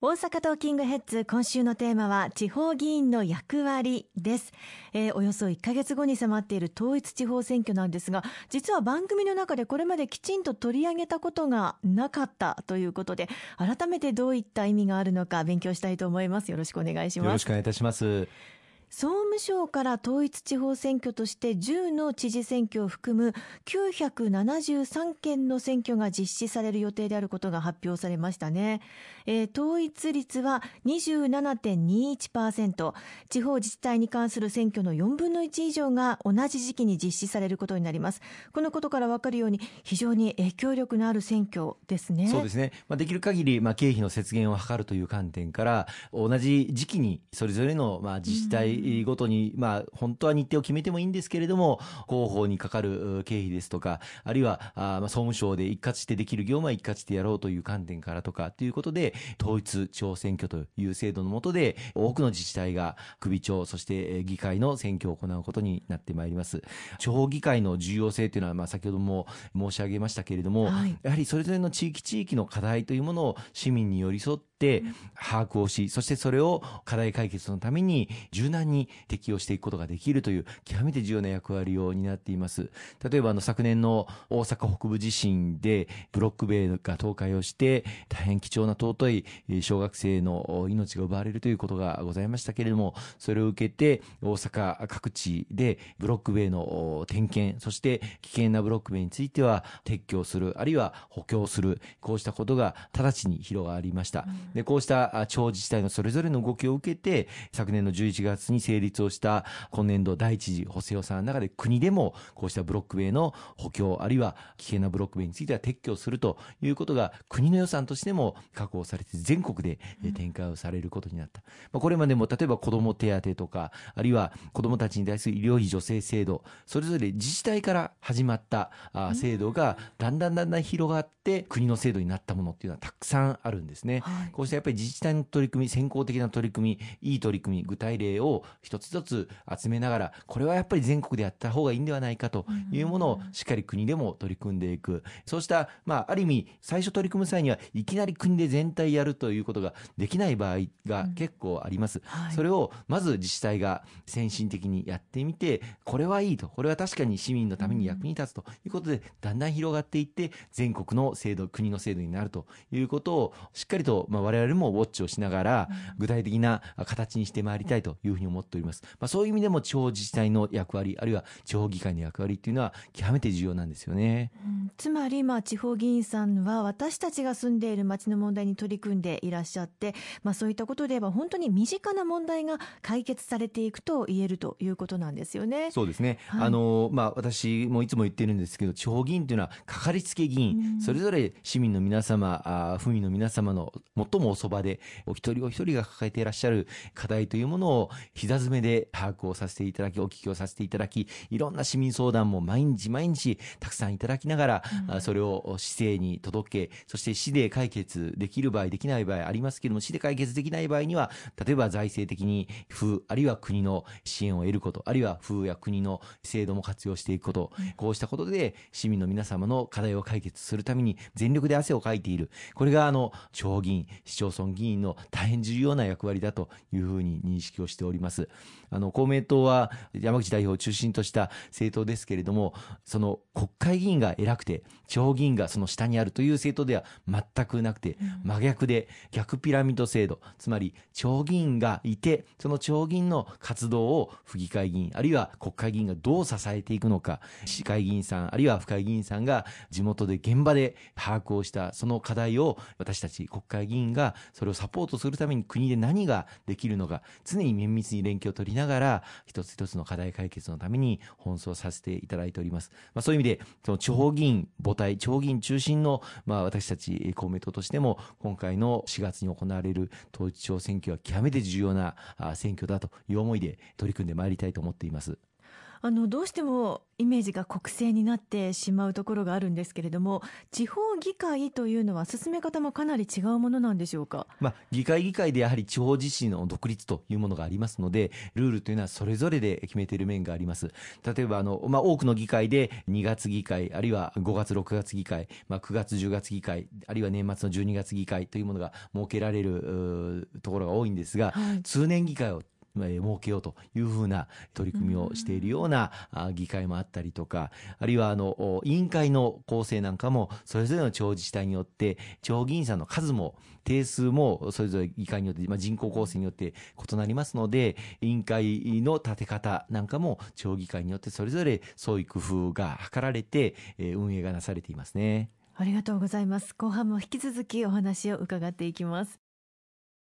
大阪トーキングヘッズ今週のテーマは地方議員の役割です、えー、およそ1ヶ月後に迫っている統一地方選挙なんですが実は番組の中でこれまできちんと取り上げたことがなかったということで改めてどういった意味があるのか勉強したいと思います。よろしくお願いします。よろしくお願いいたします。総務省から統一地方選挙として10の知事選挙を含む973件の選挙が実施される予定であることが発表されましたね、えー、統一率は27.21%地方自治体に関する選挙の4分の1以上が同じ時期に実施されることになります。このことから分かるように非常に影響力のある選挙ですね。そうですね、まあ、できる限りまあ経費の節減を図るという観点から同じ時期にそれぞれのまあ自治体、うんごとに、まあ、本当は日程を決めてもいいんですけれども、広報にかかる経費ですとか、あるいは、あまあ、総務省で一括してできる業務は一括してやろうという観点からとかということで、統一地方選挙という制度の下で、多くの自治体が首長、そして議会の選挙を行うことになってまいります。地方議会の重要性というのは、まあ、先ほども申し上げましたけれども、はい、やはりそれぞれの地域地域の課題というものを市民に寄り添ってって把握をし、そしてそれを課題解決のために柔軟にに適用していくことができるという極めて重要な役割を担っています。例えばあの昨年の大阪北部地震でブロック塀が倒壊をして大変貴重な尊い小学生の命が奪われるということがございましたけれども、それを受けて大阪各地でブロック塀の点検、そして危険なブロック塀については撤去する、あるいは補強する、こうしたことが直ちに広がりました。で、こうした地方自治体のそれぞれの動きを受けて、昨年の11月に成立をした今年度第一次補正予算の中で国でもこうしたブロック塀の補強、あるいは危険なブロック塀については撤去するということが国の予算としても確保されて全国で展開をされることになった。まあ、これまでも例えば子ども手当とか、あるいは子どもたちに対する医療費助成制度、それぞれ自治体から始まった制度がだんだんだんだん広がって国の制度になったものっていうのはたくさんあるんですね。はい、こうしたやっぱり自治体の取り組み、先行的な取り組み、いい取り組み、具体例を一つ一つ集めながら、これはやっぱり全国でやった方がいいんではないかというものをしっかり国でも取り組んでいく。そうした、まあ、ある意味、最初取り組む際にはいきなり国で全体やるということができない場合が結構あります。うんはい、それをまず自治体が先進的にやってみて、これはいいと、これは確かに市民のために役に立つということで、だんだん広がっていって、全国の制度、国の制度になるということを、しっかりと、まあ、我々もウォッチをしながら、具体的な形にしてまいりたいというふうに思っております。まあ、そういう意味でも地方自治体の役割、あるいは地方議会の役割っていうのは極めて重要なんですよね。うん、つまり、まあ、地方議員さんは私たちが住んでいる街の問題に取り組んでいらっしゃって、まあ、そういったことで言えば本当に身近な問題が解決されていくと言えるということなんですよね。そうですね。はい、あの、まあ、私もいつも言ってるんですけど、地方議員というのは、かかりつけ議員、うん、それぞれ市民の皆様、あ府民の皆様の最もおそばで、お一人お一人が抱えていらっしゃる課題というものを膝詰めで把握をさせていただき、お聞きをさせていただき、いろんな市民相談も毎日毎日たくさんいただきながら、うん、それを市政に届け、そして市で解決できる場合、できない場合ありますけれども、市で解決できない場合には、例えば財政的に府、あるいは国の支援を得ること、あるいは府や国の制度も活用していくこと、うん、こうしたことで市民の皆様の課題を解決するために全力で汗をかいている。これがあの、地方議員、市町村議員の大変重要な役割だというふうに認識をしております。あの、公明党は山口代表を中心とした政党ですけれども、その国会議員が偉くて、地方議員がその下にあるという政党では全くなくて、真逆で逆ピラミッド制度、つまり地方議員がいて、その地方議員の活動を府議会議員、あるいは国会議員がどう支えていくのか、市会議員さん、あるいは府会議員さんが地元で現場で把握をしたその課題を私たち国会議員がそれをサポートするために国で何ができるのか、常に綿密に連携を取りながら、一つ一つの課題解決のために奔走させていただいております。まあ、そういう意味で、その地方議員母体、地方議員中心の、まあ、私たち公明党としても、今回の4月に行われる統一地方選挙は極めて重要な選挙だという思いで取り組んでまいりたいと思っています。あのどうしてもイメージが国政になってしまうところがあるんですけれども地方議会というのは進め方もかなり違うものなんでしょうか、まあ、議会議会でやはり地方自治の独立というものがありますのでルールというのはそれぞれで決めている面があります。例えばあの、まあ、多くの議会で2月議会あるいは5月6月議会、まあ、9月10月議会あるいは年末の12月議会というものが設けられるところが多いんですが、はい、通年議会を設けようというふうな取り組みをしているような議会もあったりとか、あるいはあの委員会の構成なんかもそれぞれの地方自治体によって地方議員さんの数も定数もそれぞれ議会によって、まあ、人口構成によって異なりますので委員会の立て方なんかも地方議会によってそれぞれそういう工夫が図られて運営がなされていますね。ありがとうございます。後半も引き続きお話を伺っていきます。